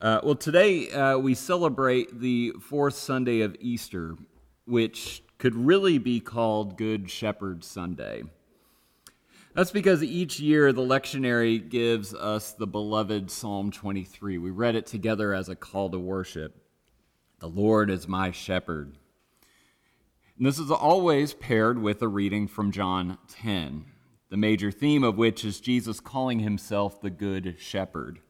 Uh, well, today uh, we celebrate the fourth Sunday of Easter, which could really be called Good Shepherd Sunday. That's because each year the lectionary gives us the beloved Psalm 23. We read it together as a call to worship. The Lord is my shepherd. And this is always paired with a reading from John 10, the major theme of which is Jesus calling himself the Good Shepherd.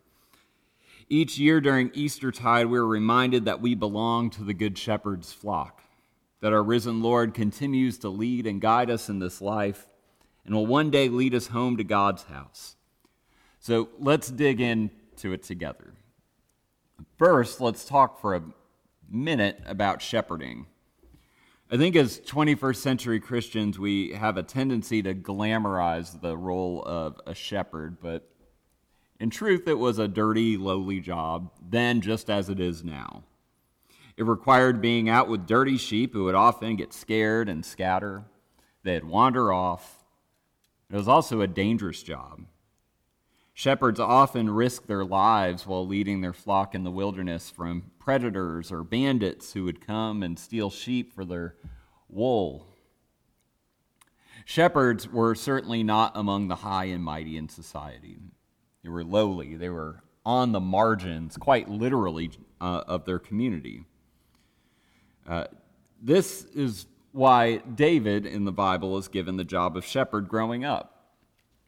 Each year during Eastertide, we're reminded that we belong to the Good Shepherd's flock, that our risen Lord continues to lead and guide us in this life and will one day lead us home to God's house. So let's dig into it together. First, let's talk for a minute about shepherding. I think as 21st century Christians, we have a tendency to glamorize the role of a shepherd, but in truth, it was a dirty, lowly job, then just as it is now. It required being out with dirty sheep who would often get scared and scatter. They'd wander off. It was also a dangerous job. Shepherds often risked their lives while leading their flock in the wilderness from predators or bandits who would come and steal sheep for their wool. Shepherds were certainly not among the high and mighty in society. They were lowly. They were on the margins, quite literally, uh, of their community. Uh, this is why David in the Bible is given the job of shepherd growing up,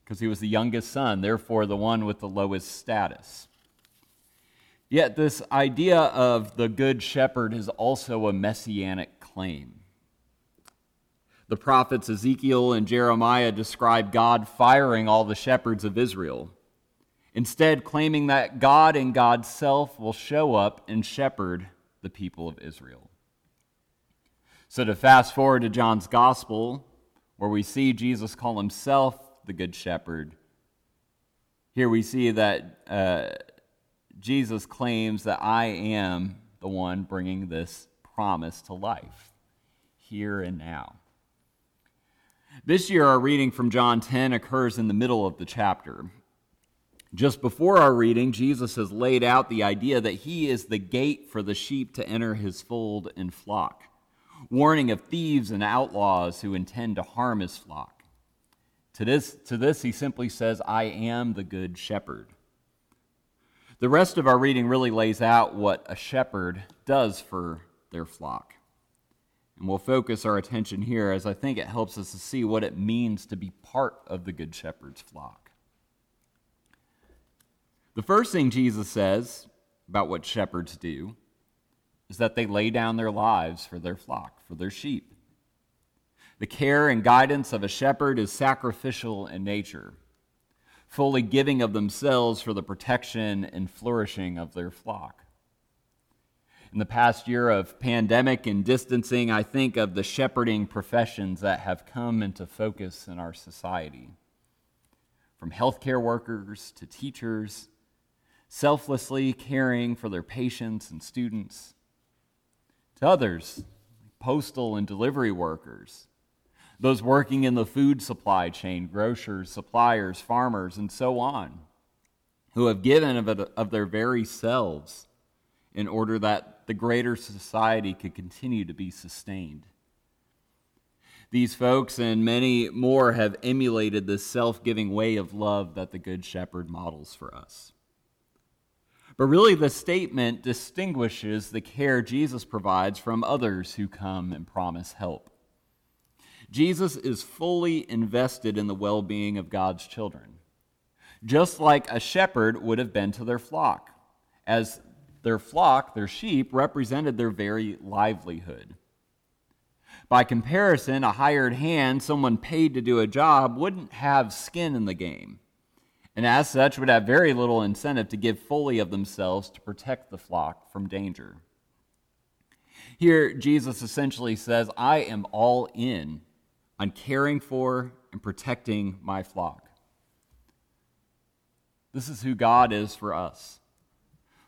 because he was the youngest son, therefore, the one with the lowest status. Yet, this idea of the good shepherd is also a messianic claim. The prophets Ezekiel and Jeremiah describe God firing all the shepherds of Israel instead, claiming that God and God's self will show up and shepherd the people of Israel. So, to fast forward to John's gospel, where we see Jesus call himself the Good Shepherd, here we see that uh, Jesus claims that I am the one bringing this promise to life, here and now. This year, our reading from John 10 occurs in the middle of the chapter. Just before our reading, Jesus has laid out the idea that he is the gate for the sheep to enter his fold and flock, warning of thieves and outlaws who intend to harm his flock. To this, to this, he simply says, I am the good shepherd. The rest of our reading really lays out what a shepherd does for their flock. And we'll focus our attention here as I think it helps us to see what it means to be part of the good shepherd's flock. The first thing Jesus says about what shepherds do is that they lay down their lives for their flock, for their sheep. The care and guidance of a shepherd is sacrificial in nature, fully giving of themselves for the protection and flourishing of their flock. In the past year of pandemic and distancing, I think of the shepherding professions that have come into focus in our society. From healthcare workers to teachers selflessly caring for their patients and students. To others, postal and delivery workers, those working in the food supply chain, grocers, suppliers, farmers, and so on, who have given of, of their very selves in order that the greater society could continue to be sustained. These folks and many more have emulated the self giving way of love that the Good Shepherd models for us. But really, the statement distinguishes the care Jesus provides from others who come and promise help. Jesus is fully invested in the well being of God's children, just like a shepherd would have been to their flock, as their flock, their sheep, represented their very livelihood. By comparison, a hired hand, someone paid to do a job, wouldn't have skin in the game and as such would have very little incentive to give fully of themselves to protect the flock from danger. Here, Jesus essentially says, I am all in on caring for and protecting my flock. This is who God is for us,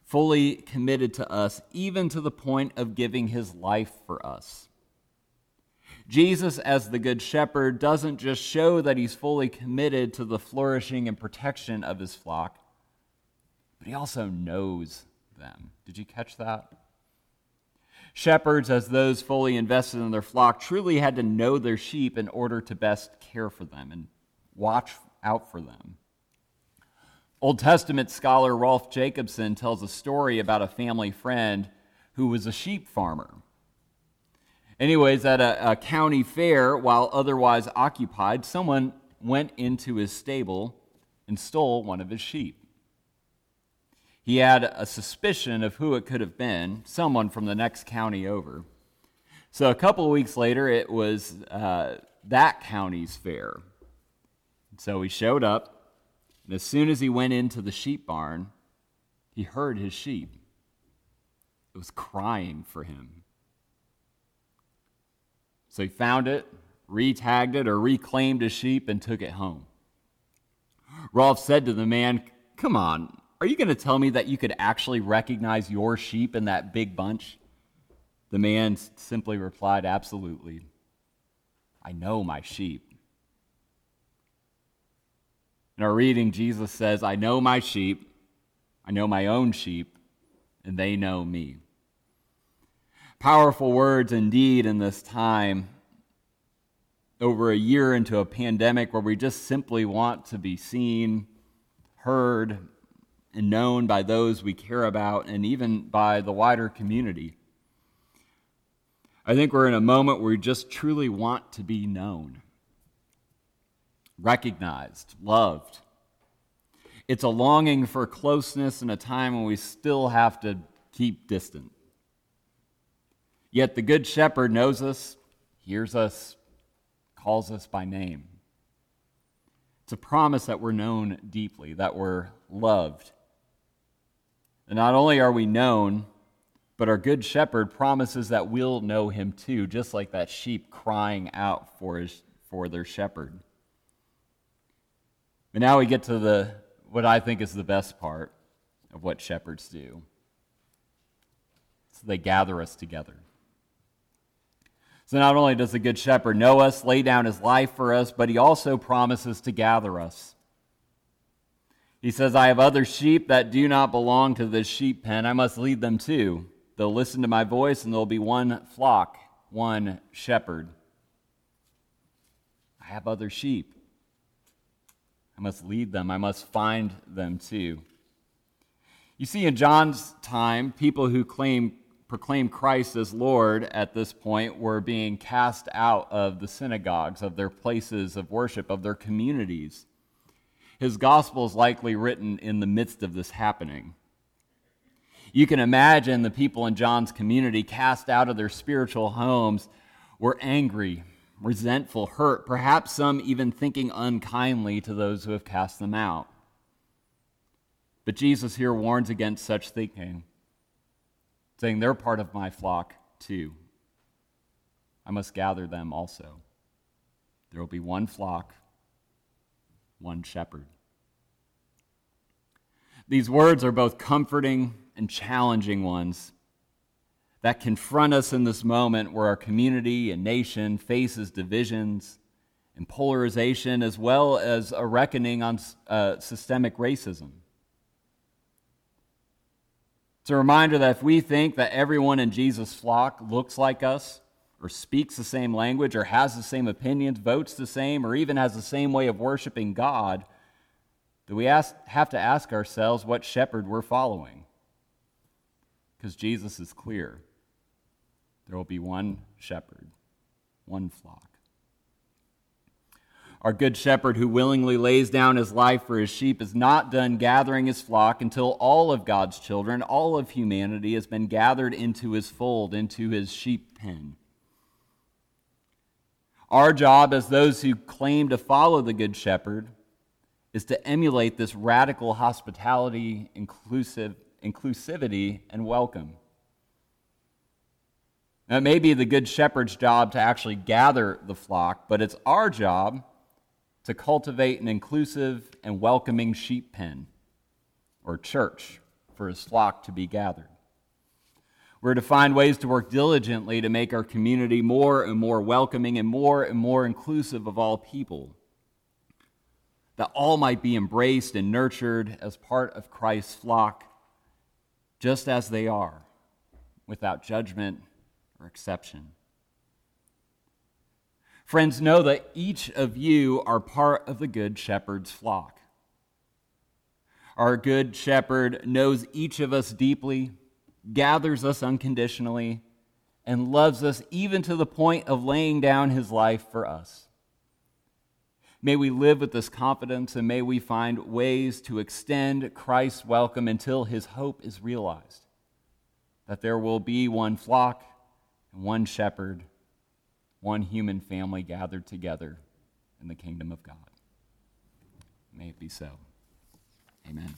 fully committed to us, even to the point of giving his life for us. Jesus, as the Good Shepherd, doesn't just show that he's fully committed to the flourishing and protection of his flock, but he also knows them. Did you catch that? Shepherds, as those fully invested in their flock, truly had to know their sheep in order to best care for them and watch out for them. Old Testament scholar Rolf Jacobson tells a story about a family friend who was a sheep farmer. Anyways, at a, a, county fair, while otherwise occupied, someone went into his stable and stole one of his sheep. He had a suspicion of who it could have been, someone from the next county over. So a couple of weeks later, it was uh, that county's fair. So he showed up, and as soon as he went into the sheep barn, he heard his sheep. It was crying for him. So he found it, retagged it, or reclaimed his sheep, and took it home. Rolf said to the man, Come on, are you going to tell me that you could actually recognize your sheep in that big bunch? The man simply replied, Absolutely. I know my sheep. In our reading, Jesus says, I know my sheep, I know my own sheep, and they know me. Powerful words indeed in this time, over a year into a pandemic where we just simply want to be seen, heard, and known by those we care about and even by the wider community. I think we're in a moment where we just truly want to be known, recognized, loved. It's a longing for closeness in a time when we still have to keep distant. Yet the Good Shepherd knows us, hears us, calls us by name. It's a promise that we're known deeply, that we're loved, and not only are we known, but our good shepherd promises that we'll know him too, just like that sheep crying out for, his, for their shepherd. But now we get to the what I think is the best part of what shepherds do. So they gather us together. So not only does the good shepherd know us, lay down his life for us, but he also promises to gather us. He says, I have other sheep that do not belong to this sheep pen. I must lead them too. They'll listen to my voice, and there'll be one flock, one shepherd. I have other sheep. I must lead them. I must find them too. You see, in John's time, people who claim, proclaim Christ as Lord at this point were being cast out of the synagogues, of their places of worship, of their communities. His gospel is likely written in the midst of this happening. You can imagine the people in John's community cast out of their spiritual homes were angry, resentful, hurt, perhaps some even thinking unkindly to those who have cast them out. But Jesus here warns against such thinking, saying, They're part of my flock too. I must gather them also. There will be one flock, one shepherd. These words are both comforting and challenging ones that confront us in this moment where our community and nation faces divisions and polarization as well as a reckoning on uh, systemic racism. It's a reminder that if we think that everyone in Jesus' flock looks like us, or speaks the same language, or has the same opinions, votes the same, or even has the same way of worshiping God, that we ask, have to ask ourselves what shepherd we're following. Because Jesus is clear there will be one shepherd, one flock. Our good shepherd who willingly lays down his life for his sheep is not done gathering his flock until all of God's children, all of humanity, has been gathered into his fold, into his sheep pen. Our job as those who claim to follow the Good Shepherd is to emulate this radical hospitality, inclusive, inclusivity, and welcome. Now, it may be the Good Shepherd's job to actually gather the flock, but it's our job to cultivate an inclusive and welcoming sheep pen or church for his flock to be gathered. We're to find ways to work diligently to make our community more and more welcoming and more and more inclusive of all people, that all might be embraced and nurtured as part of Christ's flock, just as they are, without judgment or exception. Friends, know that each of you are part of the Good Shepherd's flock. Our Good Shepherd knows each of us deeply, gathers us unconditionally, and loves us even to the point of laying down his life for us. May we live with this confidence and may we find ways to extend Christ's welcome until his hope is realized that there will be one flock and one shepherd, one human family gathered together in the kingdom of God. May it be so. Amen.